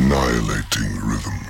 annihilating rhythm.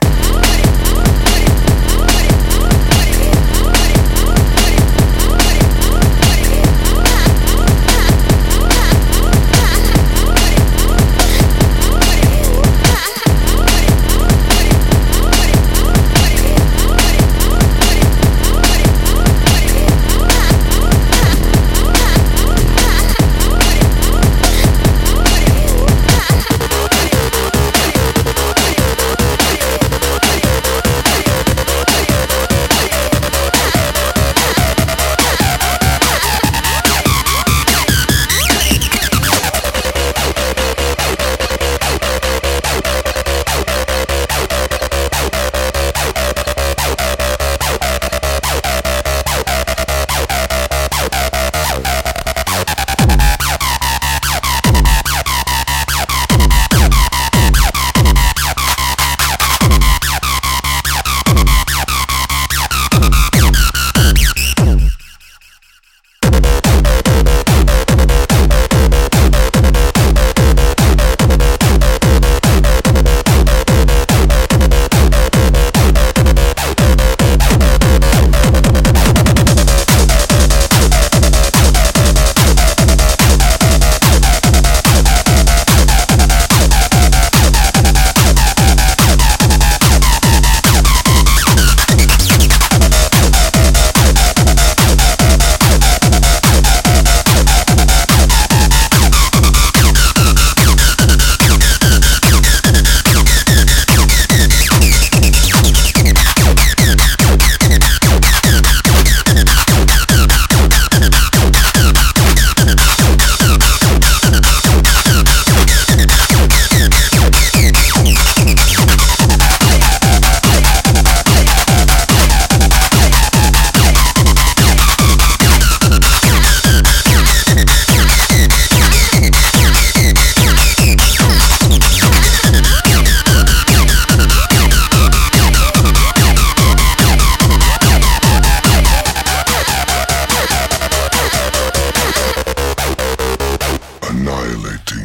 annihilate